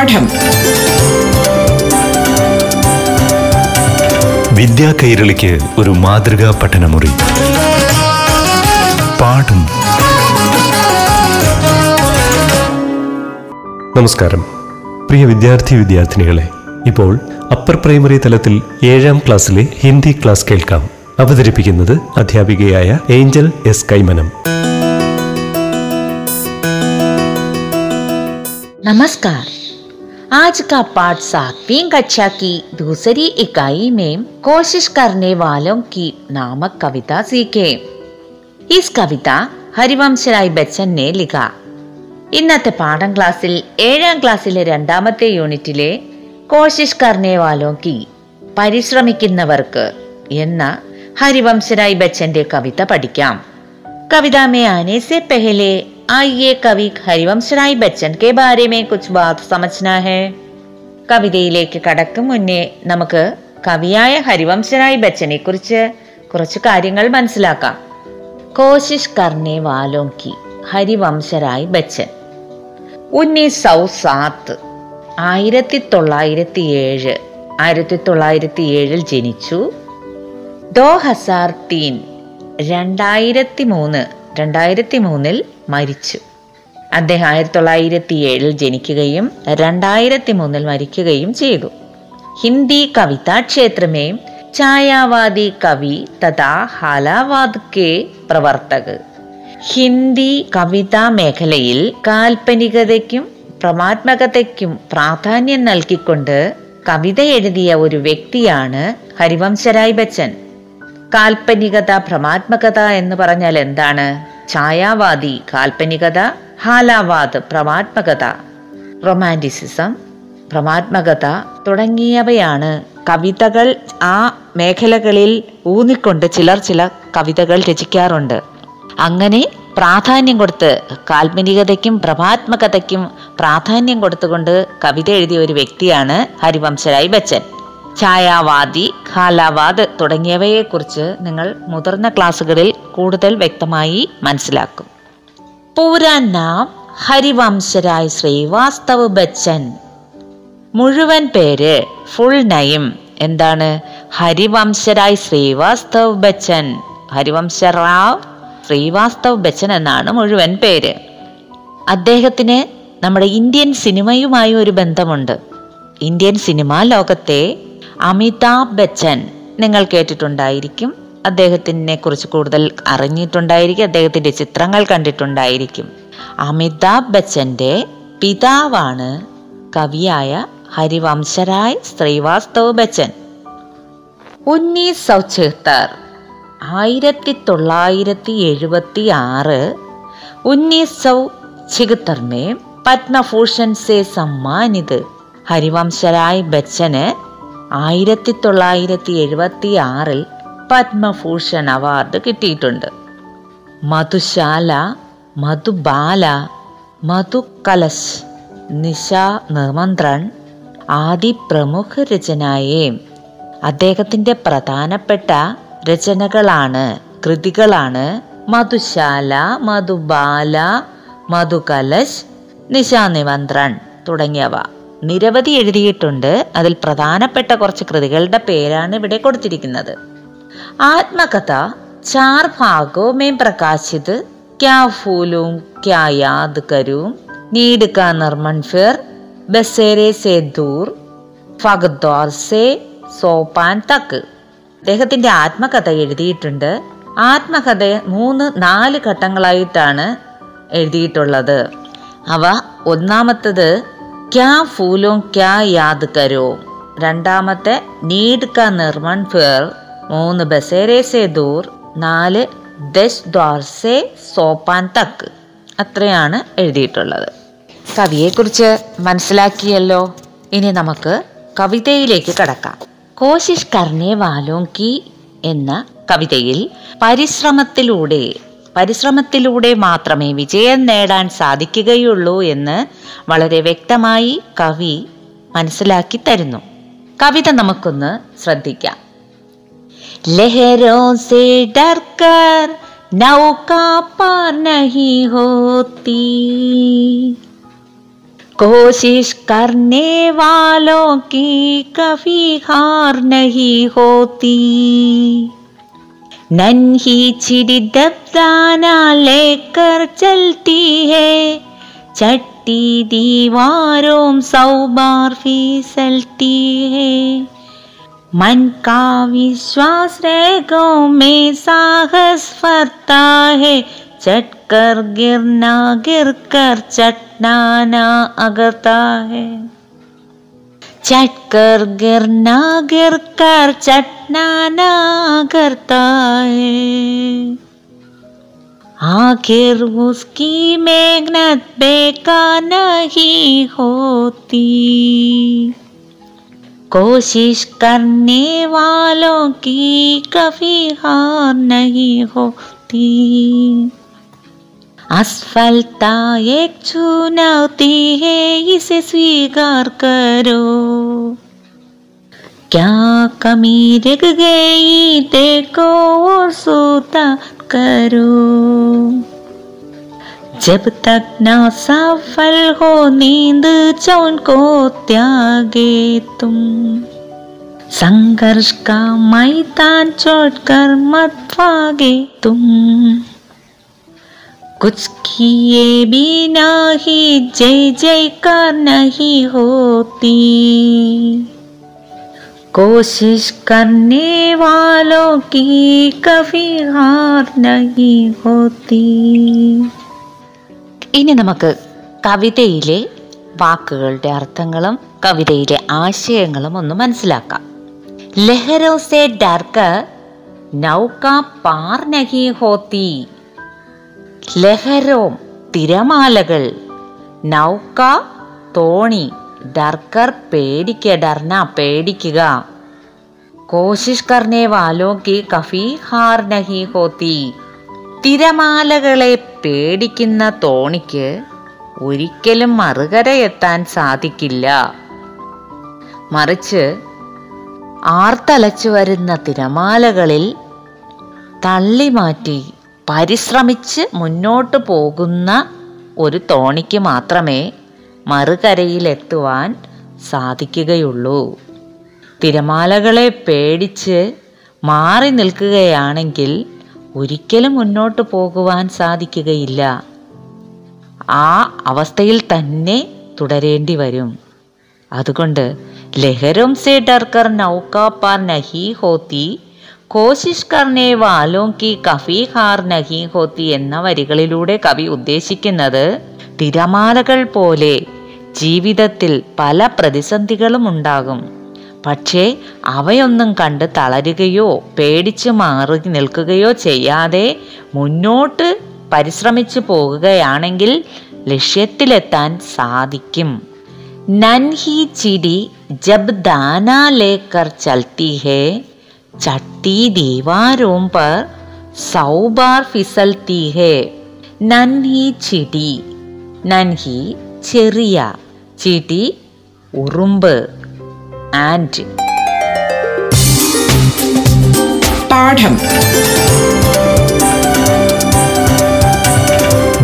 പാഠം. വിദ്യാ കൈരളിക്ക് ഒരു മാതൃകാ പഠനമുറി. പാഠം. നമസ്കാരം. പ്രിയ വിദ്യാർത്ഥി വിദ്യാർത്ഥിനികളെ ഇപ്പോൾ അപ്പർ പ്രൈമറി തലത്തിൽ ഏഴാം ക്ലാസ്സിലെ ഹിന്ദി ക്ലാസ് കേൾക്കാം. അവതരിപ്പിക്കുന്നത് അധ്യാപികയായ ഏഞ്ചൽ എസ് കൈമനം. നമസ്കാരം. आज का पाठ सातवीं कक्षा की दूसरी इकाई में कोशिश करने वालों की नामक कविता सीखे इस कविता हरिवंश राय बच्चन ने लिखा ഇന്നത്തെ പാഠം ക്ലാസ്സിൽ ഏഴാം ക്ലാസ്സിലെ രണ്ടാമത്തെ യൂണിറ്റിലെ കോശിഷ് കർണേ വാലോക്കി പരിശ്രമിക്കുന്നവർക്ക് എന്ന ഹരിവംശരായ് ബച്ചന്റെ കവിത പഠിക്കാം കവിത में आने से पहले ആइए കവി ഹരിവംശ റായ് ബച്ചൻ കെ ബാരെ മേ കുച്ച് ബാത് സമജ്നാ ഹെ കവിതയിലേക്ക് കടക്കും മുന്നേ നമുക്ക് കവിയായ ഹരിവംശ റായ് ബച്ചനെ കുറിച്ച് കുറച്ച് കാര്യങ്ങൾ മനസ്സിലാക്കാം കോശിഷ് കർണെ വാലോങ്കി ഹരിവംശ റായ് ബച്ചൻ ഉന്നീസ് സൗ സാത്ത് ആയിരത്തി തൊള്ളായിരത്തി ഏഴ് ആയിരത്തി തൊള്ളായിരത്തി ഏഴിൽ ജനിച്ചു ദോ ഹസാർ തീൻ രണ്ടായിരത്തി മൂന്ന് രണ്ടായിരത്തി മൂന്നിൽ മരിച്ചു. അദ്ദേഹം ആയിരത്തി തൊള്ളായിരത്തി ഏഴിൽ ജനിക്കുകയും രണ്ടായിരത്തി മൂന്നിൽ മരിക്കുകയും ചെയ്തു. ഹിന്ദി കവിതാ ക്ഷേത്രമേ ഛായാവാദി കവി തഥാ ഹാലാവാദ് കെ പ്രവർത്തക്. ഹിന്ദി കവിതാ മേഖലയിൽ കാൽപ്പനികതയ്ക്കും പ്രമാത്മകതയ്ക്കും പ്രാധാന്യം നൽകിക്കൊണ്ട് കവിത എഴുതിയ ഒരു വ്യക്തിയാണ് ഹരിവംശരായ് ബച്ചൻ. കാൽപ്പനികത പ്രമാത്മകത എന്ന് പറഞ്ഞാൽ എന്താണ്? ഛായാവാദി കാൽപ്പനികത ഹാലാവാദ് പ്രമാത്മകത റൊമാന്റിസിസം പ്രമാത്മകത തുടങ്ങിയവയാണ് കവിതകൾ ആ മേഖലകളിൽ ഊന്നിക്കൊണ്ട് ചിലർ ചില കവിതകൾ രചിക്കാറുണ്ട്. അങ്ങനെ പ്രാധാന്യം കൊടുത്ത് കാൽപ്പനികതയ്ക്കും പ്രഭാത്മകതയ്ക്കും പ്രാധാന്യം കൊടുത്തുകൊണ്ട് കവിത എഴുതിയ ഒരു വ്യക്തിയാണ് ഹരിവംശരായ് ബച്ചൻ. ഛായാവാദി ഖാലാവാദ് തുടങ്ങിയവയെക്കുറിച്ച് നിങ്ങൾ മുതിർന്ന ക്ലാസ്സുകളിൽ കൂടുതൽ വ്യക്തമായി മനസ്സിലാക്കും. പൂരാ നാം ഹരിവംശരായ് ശ്രീവാസ്തവ് ബച്ചൻ. മുഴുവൻ പേര് ഫുൾ നയം. എന്താണ്? ഹരിവംശരായ് ശ്രീവാസ്തവ് ബച്ചൻ. ഹരിവംശറാവ് ശ്രീവാസ്തവ് ബച്ചൻ എന്നാണ് മുഴുവൻ പേര്. അദ്ദേഹത്തിന് നമ്മുടെ ഇന്ത്യൻ സിനിമയുമായി ഒരു ബന്ധമുണ്ട്. ഇന്ത്യൻ സിനിമാ ലോകത്തെ അമിതാഭ് ബച്ചൻ നിങ്ങൾ കേട്ടിട്ടുണ്ടായിരിക്കും. അദ്ദേഹത്തിനെ കുറിച്ച് കൂടുതൽ അറിഞ്ഞിട്ടുണ്ടായിരിക്കും. അദ്ദേഹത്തിന്റെ ചിത്രങ്ങൾ കണ്ടിട്ടുണ്ടായിരിക്കും. അമിതാഭ് ബച്ചന്റെ പിതാവാണ് കവിയായ ഹരിവംശരായ് ശ്രീവാസ്തവ് ബച്ചൻ. ഉന്നി സൗചേത്തർ ആയിരത്തി തൊള്ളായിരത്തി എഴുപത്തി ആറ് ഉന്നി സൗ ചികിത്തർമേ പത്മഭൂഷൺ സെ സമ്മാനിത് ഹരിവംശരായ് ബച്ചന് ആയിരത്തി തൊള്ളായിരത്തി എഴുപത്തി ആറിൽ പത്മഭൂഷൺ അവാർഡ് കിട്ടിയിട്ടുണ്ട്. മധുശാല മധുബാല മധുകലശ് നിശ നിർമന്ത്രൺ ആദി പ്രമുഖ രചനായേ. അദ്ദേഹത്തിന്റെ പ്രധാനപ്പെട്ട രചനകളാണ് കൃതികളാണ് മധുശാല മധുബാല മധുകലശ് നിശാനിമന്ത്രൺ തുടങ്ങിയവ. നിരവധി എഴുതിയിട്ടുണ്ട്. അതിൽ പ്രധാനപ്പെട്ട കുറച്ച് കൃതികളുടെ പേരാണ് ഇവിടെ കൊടുത്തിരിക്കുന്നത്. ആത്മകഥ ചാർ ഭാഗോ മേം പ്രകാശിത് ക്യാ ഫൂലും ക്യാ യാദ് കരൂം നീട് കാ നിർമൺ ഫിർ ബസേരെ സെ ദൂർ ഫഗ്ദോർ സെ സോപാൻ തക്ക് അദ്ദേഹത്തിന്റെ ആത്മകഥ എഴുതിയിട്ടുണ്ട്. ആത്മകഥ മൂന്ന് നാല് ഘട്ടങ്ങളായിട്ടാണ് എഴുതിയിട്ടുള്ളത്. അവ ഒന്നാമത്തത് ക്യാ ഫൂലും ക്യാ യാദ് കരോ. രണ്ടാമത്തെ നീഡ് ക നിർമൺ ഫേർ. മൂന്ന് ബസേരെ സെ ദൂർ. നാല് ദശ് ദ്വാർസെ സോപ്പാൻ തക്ക് അത്രയാണ് എഴുതിയിട്ടുള്ളത്. കവിയെക്കുറിച്ച് മനസ്സിലാക്കിയല്ലോ. ഇനി നമുക്ക് കവിതയിലേക്ക് കടക്കാം. കോശിഷ് കർണേ വാലോങ്കി എന്ന കവിതയിൽ പരിശ്രമത്തിലൂടെ പരിശ്രമത്തിലൂടെ മാത്രമേ വിജയം നേടാൻ സാധിക്കുകയുള്ളൂ എന്ന് വളരെ വ്യക്തമായി കവി മനസ്സിലാക്കി തരുന്നു കവിത നമുക്കൊന്ന് ശ്രദ്ധിക്കാം ലഹരോं से डरकर नौका पार नहीं होती कोशिश करने वालों की कभी हार नहीं होती नन्ही चिड़ी दबदाना लेकर चलती है। चट्टी दीवारों सौ बार फिसलती है। मन का विश्वास रेगों में साहस फरता है। चटकर गिरना गिर कर चटनाना अगरता है। चटकर गिरना गिर कर चटनाना करता है। आखिर उसकी मेहनत बेकार नहीं होती। कोशिश करने वालों की कभी हार नहीं होती। असफलता एक चुनौती है इसे स्वीकार करो क्या कमी रह गई देखो और सुधार करो जब तक ना सफल हो नींद चौन को त्यागे तुम संघर्ष का मैदान छोड़कर मत भागे तुम कुछ किए बिना ही जय जयकार नहीं होती कोशिश करने वालों की कभी हार नहीं होती ഇനി നമുക്ക് കവിതയിലെ വാക്കുകളുടെ അർത്ഥങ്ങളും കവിതയിലെ ആശയങ്ങളും ഒന്ന് മനസ്സിലാക്കാം ലഹരോ സെ ഡർക്കർ നൗക പാർ നഹി ഹോത്തി ലഹരോം തിരമാലകൾ. നൗക്ക തോണി. ഡർക്കർ പേടിക്ക ഡർന പേടിക്കുക. കോശിഷ് കർണേ വാലോക്കി കഫി ഹാർ നഹി ഹോത്തി തിരമാലകളെ പേടിക്കുന്ന തോണിക്ക് ഒരിക്കലും മറുകരയെത്താൻ സാധിക്കില്ല. മറിച്ച് ആർത്തലച്ചു വരുന്ന തിരമാലകളിൽ തള്ളിമാറ്റി പരിശ്രമിച്ച് മുന്നോട്ട് പോകുന്ന ഒരു തോണിക്ക് മാത്രമേ മറുകരയിലെത്തുവാൻ സാധിക്കുകയുള്ളൂ. തിരമാലകളെ പേടിച്ച് മാറി നിൽക്കുകയാണെങ്കിൽ ഒരിക്കലും മുന്നോട്ട് പോകുവാൻ സാധിക്കുകയില്ല. ആ അവസ്ഥയിൽ തന്നെ തുടരേണ്ടി വരും. അതുകൊണ്ട് ലഹരും സെ ഡർക്കർ നൗക പാർ നഹി ഹോത്തി കോശിഷ് കർണേ വാലോം കി കഫി ഹാർ നഹി ഹോത്തി എന്ന വരികളിലൂടെ കവി ഉദ്ദേശിക്കുന്നത് തിരമാലകൾ പോലെ ജീവിതത്തിൽ പല പ്രതിസന്ധികളും ഉണ്ടാകും. പക്ഷേ അവയൊന്നും കണ്ട് തളരുകയോ പേടിച്ച് മാറി നിൽക്കുകയോ ചെയ്യാതെ മുന്നോട്ട് പരിശ്രമിച്ചു പോകുകയാണെങ്കിൽ ലക്ഷ്യത്തിലെത്താൻ സാധിക്കും. നൻഹി ചിടി ജബ് ദാന ലേക്കർ ചൽത്തി ഹേ ചട്ടി ദീവാരോമ്പർ സൗബാർ ഫിസൽ തീഹേ. നൻഹി ചിടി. നൻഹി ചെറിയ. ചിടി ഉറുമ്പ്. ആൻഡ് പാഠം.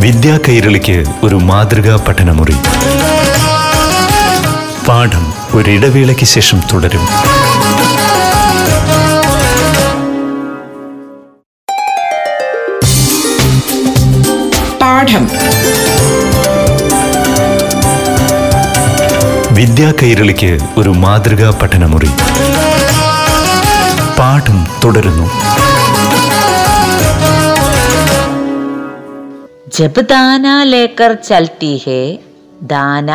വിദ്യാ കൈരളിക്ക് ഒരു മാതൃകാ പഠനമുറി. പാഠം ഒരിടവേളയ്ക്ക് ശേഷം തുടരും. പാഠം വിദ്യാ കൈരളിക്ക് ഒരു മാതൃകാ പഠനമുറി. പാഠം തുടരുന്നു. ജപ് ദാന ലേക്കർ ചൽത്തി ഹേ ദാന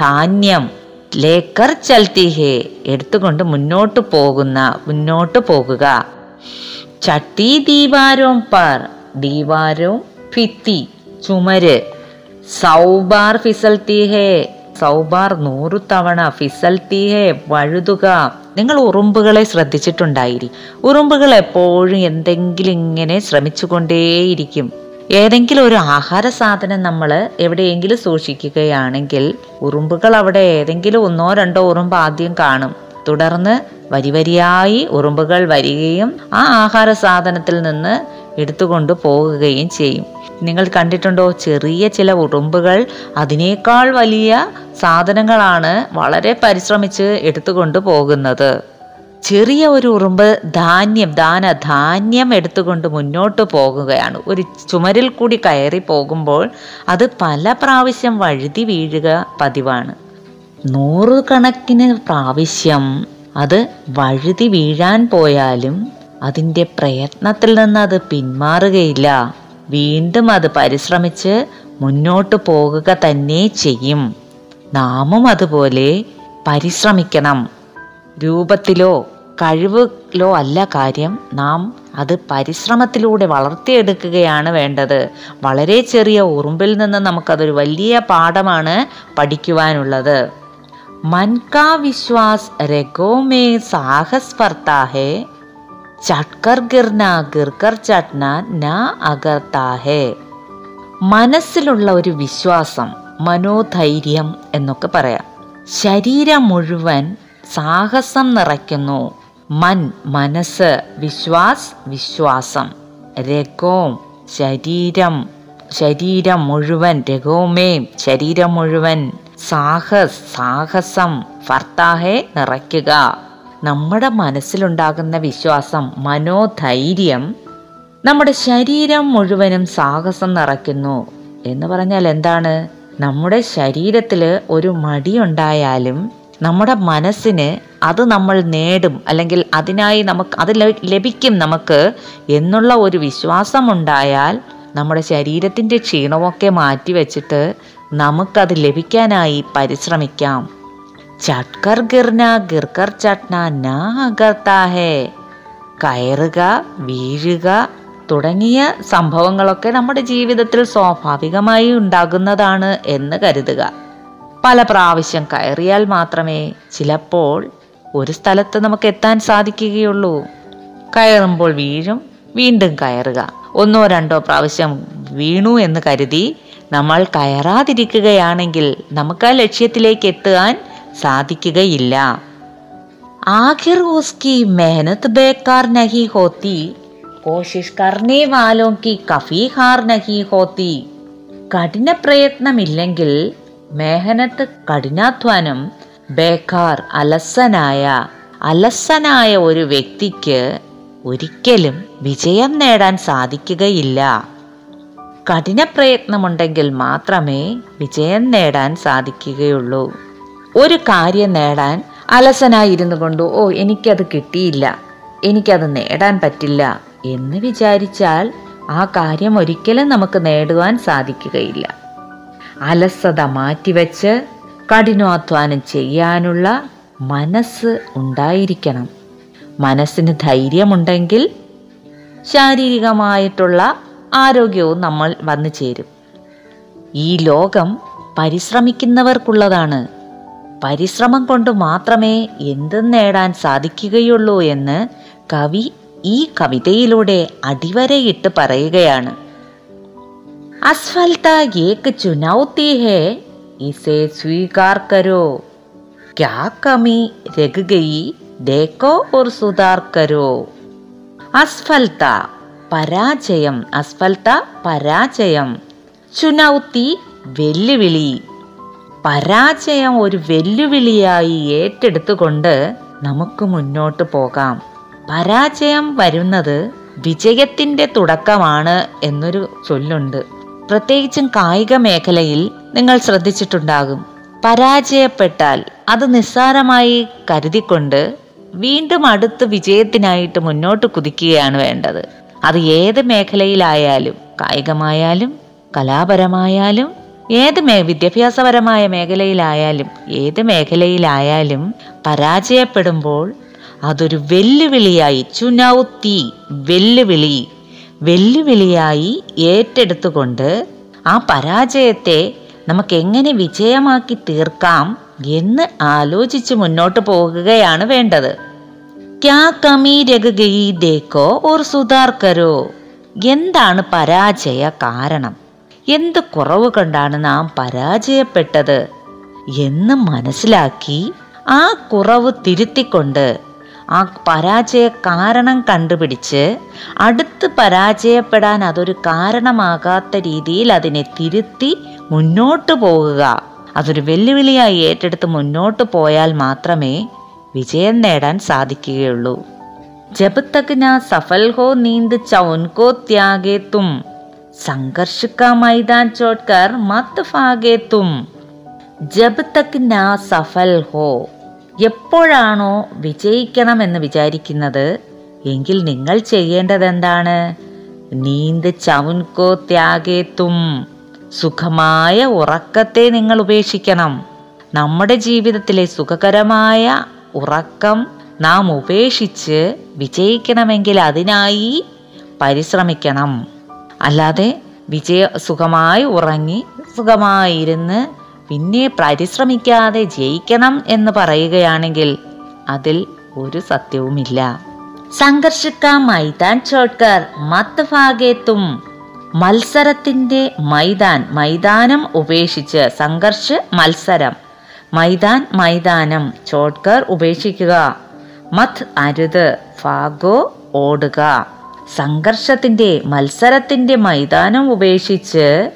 ധാന്യം ലേക്കർ ചൽത്തി ഹേ എടുത്തുകൊണ്ട് മുന്നോട്ട് പോകുന്ന മുന്നോട്ട് പോകുക. ചട്ടി ദീവാരോം പാർ ദീവാരോം ഭിത്തി ചുമര്. സൗബാർ ഫിസൽ തീഹേ സൗബാർ നൂറു തവണ ഫിസൽ തീഹേ വഴുതുക. നിങ്ങൾ ഉറുമ്പുകളെ ശ്രദ്ധിച്ചിട്ടുണ്ടായിരി. ഉറുമ്പുകൾ എപ്പോഴും എന്തെങ്കിലും ഇങ്ങനെ ശ്രമിച്ചുകൊണ്ടേയിരിക്കും. ഏതെങ്കിലും ഒരു ആഹാര സാധനം നമ്മൾ എവിടെയെങ്കിലും സൂക്ഷിക്കുകയാണെങ്കിൽ ഉറുമ്പുകൾ അവിടെ ഏതെങ്കിലും ഒന്നോ രണ്ടോ ഉറുമ്പ് ആദ്യം കാണും. തുടർന്ന് വരിവരിയായി ഉറുമ്പുകൾ വരികയും ആ ആഹാര സാധനത്തിൽ നിന്ന് എടുത്തുകൊണ്ട് പോകുകയും ചെയ്യും. നിങ്ങൾ കണ്ടിട്ടുണ്ടോ? ചെറിയ ചില ഉറുമ്പുകൾ അതിനേക്കാൾ വലിയ സാധനങ്ങളാണ് വളരെ പരിശ്രമിച്ച് എടുത്തുകൊണ്ട് പോകുന്നത്. ചെറിയ ഒരു ഉറുമ്പ് ധാന്യം ദാന ധാന്യം എടുത്തുകൊണ്ട് മുന്നോട്ട് പോകുകയാണ്. ഒരു ചുമരിൽ കൂടി കയറി പോകുമ്പോൾ അത് പല പ്രാവശ്യം വഴുതി വീഴുക പതിവാണ്. നൂറുകണക്കിന് പ്രാവശ്യം അത് വഴുതി വീഴാൻ പോയാലും അതിന്റെ പ്രയത്നത്തിൽ നിന്ന് അത് പിന്മാറുകയില്ല. വീണ്ടും അത് പരിശ്രമിച്ച് മുന്നോട്ട് പോകുക തന്നെ ചെയ്യും. നാമും അതുപോലെ പരിശ്രമിക്കണം. രൂപത്തിലോ കഴിവിലോ അല്ല കാര്യം. നാം അത് പരിശ്രമത്തിലൂടെ വളർത്തിയെടുക്കുകയാണ് വേണ്ടത്. വളരെ ചെറിയ ഉറുമ്പിൽ നിന്ന് നമുക്കതൊരു വലിയ പാഠമാണ് പഠിക്കുവാനുള്ളത്. മൻകാ വിശ്വാസ് രഘോമേ സാഹസ്പർത്താഹേ മനസ്സിലുള്ള ഒരു വിശ്വാസം മനോധൈര്യം എന്നൊക്കെ പറയാം. ശരീരം മുഴുവൻ സാഹസം നിറയ്ക്കുന്നു. മൻ മനസ്സ് വിശ്വാസ് വിശ്വാസം. രഗോം ശരീരം ശരീരം മുഴുവൻ രഘോമേ ശരീരം മുഴുവൻ. സാഹസ് സാഹസം ഫർത്താഹെ നിറയ്ക്കുക. നമ്മുടെ മനസ്സിലുണ്ടാകുന്ന വിശ്വാസം മനോധൈര്യം നമ്മുടെ ശരീരം മുഴുവനും സാഹസം നിറയ്ക്കുന്നു. എന്ന് പറഞ്ഞാൽ എന്താണ്? നമ്മുടെ ശരീരത്തിൽ ഒരു മടിയുണ്ടായാലും നമ്മുടെ മനസ്സിന് അത് നമ്മൾ നേടും. അല്ലെങ്കിൽ അതിനായി നമുക്ക് അത് ലഭിക്കും നമുക്ക് എന്നുള്ള ഒരു വിശ്വാസം ഉണ്ടായാൽ നമ്മുടെ ശരീരത്തിന്റെ ക്ഷീണമൊക്കെ മാറ്റിവെച്ചിട്ട് നമുക്കത് ലഭിക്കാനായി പരിശ്രമിക്കാം. ചട്കർ ഗിർന ഗിർക്കർ ചട്ന നാ അകർത്താ ഹേ. കയറുക വീഴുക തുടങ്ങിയ സംഭവങ്ങളൊക്കെ നമ്മുടെ ജീവിതത്തിൽ സ്വാഭാവികമായി ഉണ്ടാകുന്നതാണ് എന്ന് കരുതുക. പല പ്രാവശ്യം കയറിയാൽ മാത്രമേ ചിലപ്പോൾ ഒരു സ്ഥലത്ത് നമുക്ക് എത്താൻ സാധിക്കുകയുള്ളൂ. കയറുമ്പോൾ വീഴും വീണ്ടും കയറുക. ഒന്നോ രണ്ടോ പ്രാവശ്യം വീണു എന്ന് കരുതി നമ്മൾ കയറാതിരിക്കുകയാണെങ്കിൽ നമുക്ക് ആ ലക്ഷ്യത്തിലേക്ക് എത്താൻ സാധിക്കുകയില്ല. ആഖിർ നഹി വാലോം നഹി കഠിന പ്രയത്നമില്ലെങ്കിൽ മേഹനത്ത് കഠിനാധ്വാനം ബേക്കാർ അലസനായ അലസനായ ഒരു വ്യക്തിക്ക് ഒരിക്കലും വിജയം നേടാൻ സാധിക്കുകയില്ല. കഠിന പ്രയത്നമുണ്ടെങ്കിൽ മാത്രമേ വിജയം നേടാൻ സാധിക്കുകയുള്ളൂ. ഒരു കാര്യം നേടാൻ അലസനായിരുന്നു കൊണ്ട് ഓ എനിക്കത് കിട്ടിയില്ല. എനിക്കത് നേടാൻ പറ്റില്ല. എന്ന് വിചാരിച്ചാൽ ആ കാര്യം ഒരിക്കലും നമുക്ക് നേടുവാൻ സാധിക്കുകയില്ല. അലസത മാറ്റിവെച്ച് കഠിനാധ്വാനം ചെയ്യാനുള്ള മനസ്സ് ഉണ്ടായിരിക്കണം. മനസ്സിന് ധൈര്യമുണ്ടെങ്കിൽ ശാരീരികമായിട്ടുള്ള ആരോഗ്യവും നമ്മൾ വന്നു ചേരും. ഈ ലോകം പരിശ്രമിക്കുന്നവർക്കുള്ളതാണ്. പരിശ്രമം കൊണ്ട് മാത്രമേ എന്തും നേടാൻ സാധിക്കുകയുള്ളൂ എന്ന് കവി ഈ കവിതയിലൂടെ അടിവരയിട്ട് പറയുകയാണ്. അസ്ഫൽത ഏക്ക് ചുനൗത്തി ഹേ ഇസേ സ്വീകാർ കരോ. ക്യാ കമി രകുകയി ദേക്കോ ഒരു സുതാർ കരോ. അസ്ഫൽത പരാജയം. അസ്ഫൽത പരാജയം. ചുനൗത്തി വെല്ലുവിളി. പരാജയം ഒരു വെല്ലുവിളിയായി ഏറ്റെടുത്തുകൊണ്ട് നമുക്ക് മുന്നോട്ട് പോകാം. പരാജയം വരുന്നത് വിജയത്തിന്റെ തുടക്കമാണ് എന്നൊരു ചൊല്ലുണ്ട്. പ്രത്യേകിച്ചും കായിക മേഖലയിൽ നിങ്ങൾ ശ്രദ്ധിച്ചിട്ടുണ്ടാകും. പരാജയപ്പെട്ടാൽ അത് നിസ്സാരമായി കരുതിക്കൊണ്ട് വീണ്ടും അടുത്ത് വിജയത്തിനായിട്ട് മുന്നോട്ട് കുതിക്കുകയാണ് വേണ്ടത്. അത് ഏത് മേഖലയിലായാലും കായികമായാലും കലാപരമായാലും ഏത് മേ വിദ്യാഭ്യാസപരമായ മേഖലയിലായാലും ഏത് മേഖലയിലായാലും പരാജയപ്പെടുമ്പോൾ അതൊരു വെല്ലുവിളിയായി ചുനൗത്തി വെല്ലുവിളി വെല്ലുവിളിയായി ഏറ്റെടുത്തുകൊണ്ട് ആ പരാജയത്തെ നമുക്ക് എങ്ങനെ വിജയമാക്കി തീർക്കാം എന്ന് ആലോചിച്ച് മുന്നോട്ട് പോകുകയാണ് വേണ്ടത്. ക്യാ കമി ദേക്കോ ഓർ സുധാർ എന്താണ് പരാജയ കാരണം? എന്ത് കുറവ് കണ്ടാണ് നാം പരാജയപ്പെട്ടത് എന്ന് മനസ്സിലാക്കി ആ കുറവ് തിരുത്തിക്കൊണ്ട് ആ പരാജയ കാരണം കണ്ടുപിടിച്ച് അടുത്ത് പരാജയപ്പെടാൻ അതൊരു കാരണമാകാത്ത രീതിയിൽ അതിനെ തിരുത്തി മുന്നോട്ട് പോകുക അതൊരു വെല്ലുവിളിയായി ഏറ്റെടുത്ത് മുന്നോട്ട് പോയാൽ മാത്രമേ വിജയം നേടാൻ സാധിക്കുകയുള്ളൂ. ജപ് തക് സഫൽ ഹോ നീന്ത് ചൗൻകോ ത്യാഗേത്തും संघर्ष का मैदान छोड़कर मत भागे तुम ജബ് തക് നാ സഫൽ ഹോ എപ്പോഴാണോ വിജയിക്കണമെന്ന് വിചാരിക്കുന്നത് എങ്കിൽ നിങ്ങൾ ചെയ്യേണ്ടത് എന്താണ് നീന്ത് ചവുൻകോ ത്യാഗേ തും സുഖമായ ഉറക്കത്തെ നിങ്ങൾ ഉപേക്ഷിക്കണം നമ്മുടെ ജീവിതത്തിലെ സുഖകരമായ ഉറക്കം നാം ഉപേക്ഷിച്ച് വിജയിക്കണമെങ്കിൽ അതിനായി പരിശ്രമിക്കണം അല്ലാതെ വിജയ സുഖമായി ഉറങ്ങി സുഖമായിരുന്ന് പിന്നെ പരിശ്രമിക്കാതെ ജയിക്കണം എന്ന് പറയുകയാണെങ്കിൽ അതിൽ ഒരു സത്യവുമില്ല. സംഘർഷിക്ക മൈതാൻ ചോട്ട്കർ മത്ത് ഭാഗേത്തും മത്സരത്തിന്റെ മൈതാൻ മൈതാനം ഉപേക്ഷിച്ച് സംഘർഷ് മത്സരം. മൈതാൻ മൈതാനം ചോട്ട്കർ ഉപേക്ഷിക്കുക. മത് അരുത് ഫാഗോ ഓടുക. സംഘർഷത്തിന്റെ മത്സരത്തിന്റെ മൈതാനം ഉപേക്ഷിച്ച്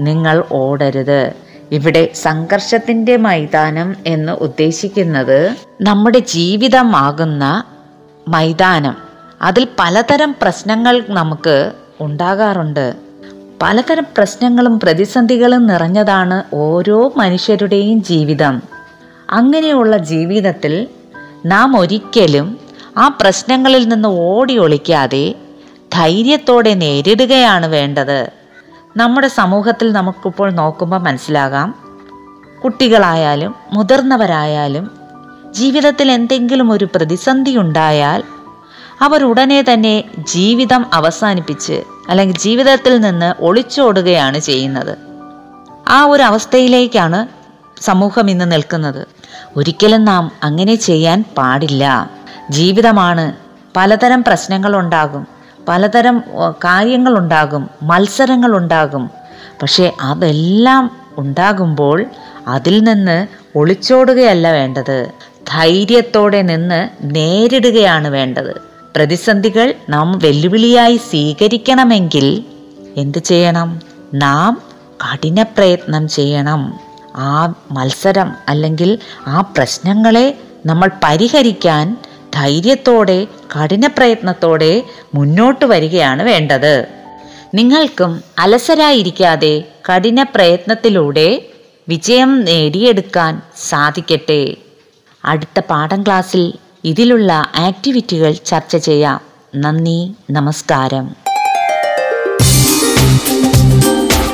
നിങ്ങൾ ഓടരുത്. ഇവിടെ സംഘർഷത്തിന്റെ മൈതാനം എന്ന് ഉദ്ദേശിക്കുന്നത് നമ്മുടെ ജീവിതമാകുന്ന മൈതാനം. അതിൽ പലതരം പ്രശ്നങ്ങൾ നമുക്ക് ഉണ്ടാകാറുണ്ട്. പലതരം പ്രശ്നങ്ങളും പ്രതിസന്ധികളും നിറഞ്ഞതാണ് ഓരോ മനുഷ്യരുടെയും ജീവിതം. അങ്ങനെയുള്ള ജീവിതത്തിൽ നാം ഒരിക്കലും ആ പ്രശ്നങ്ങളിൽ നിന്ന് ഓടി ഒളിക്കാതെ ധൈര്യത്തോടെ നേരിടുകയാണ് വേണ്ടത്. നമ്മുടെ സമൂഹത്തിൽ നമുക്കിപ്പോൾ നോക്കുമ്പോൾ മനസ്സിലാകാം. കുട്ടികളായാലും മുതിർന്നവരായാലും ജീവിതത്തിൽ എന്തെങ്കിലും ഒരു പ്രതിസന്ധി ഉണ്ടായാൽ അവർ ഉടനെ തന്നെ ജീവിതം അവസാനിപ്പിച്ച് അല്ലെങ്കിൽ ജീവിതത്തിൽ നിന്ന് ഒളിച്ചോടുകയാണ് ചെയ്യുന്നത്. ആ ഒരു അവസ്ഥയിലേക്കാണ് സമൂഹം ഇന്ന് നിൽക്കുന്നത്. ഒരിക്കലും നാം അങ്ങനെ ചെയ്യാൻ പാടില്ല. ജീവിതമാണ് പലതരം പ്രശ്നങ്ങളുണ്ടാകും പലതരം കാര്യങ്ങളുണ്ടാകും മത്സരങ്ങളുണ്ടാകും. പക്ഷേ അതെല്ലാം ഉണ്ടാകുമ്പോൾ അതിൽ നിന്ന് ഒളിച്ചോടുകയല്ല വേണ്ടത്. ധൈര്യത്തോടെ നിന്ന് നേരിടുകയാണ് വേണ്ടത്. പ്രതിസന്ധികൾ നാം വെല്ലുവിളിയായി സ്വീകരിക്കണമെങ്കിൽ എന്ത് ചെയ്യണം? നാം കഠിന പ്രയത്നം ചെയ്യണം. ആ മത്സരം അല്ലെങ്കിൽ ആ പ്രശ്നങ്ങളെ നമ്മൾ പരിഹരിക്കാൻ ധൈര്യത്തോടെ കഠിന പ്രയത്നത്തോടെ മുന്നോട്ട് വരികയാണ് വേണ്ടത്. നിങ്ങൾക്കും അലസരായിരിക്കാതെ കഠിന പ്രയത്നത്തിലൂടെ വിജയം നേടിയെടുക്കാൻ സാധിക്കട്ടെ. അടുത്ത പാഠം ക്ലാസ്സിൽ ഇതിലുള്ള ആക്ടിവിറ്റികൾ ചർച്ച ചെയ്യാം. നന്ദി നമസ്കാരം.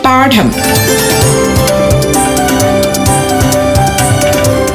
പാഠം.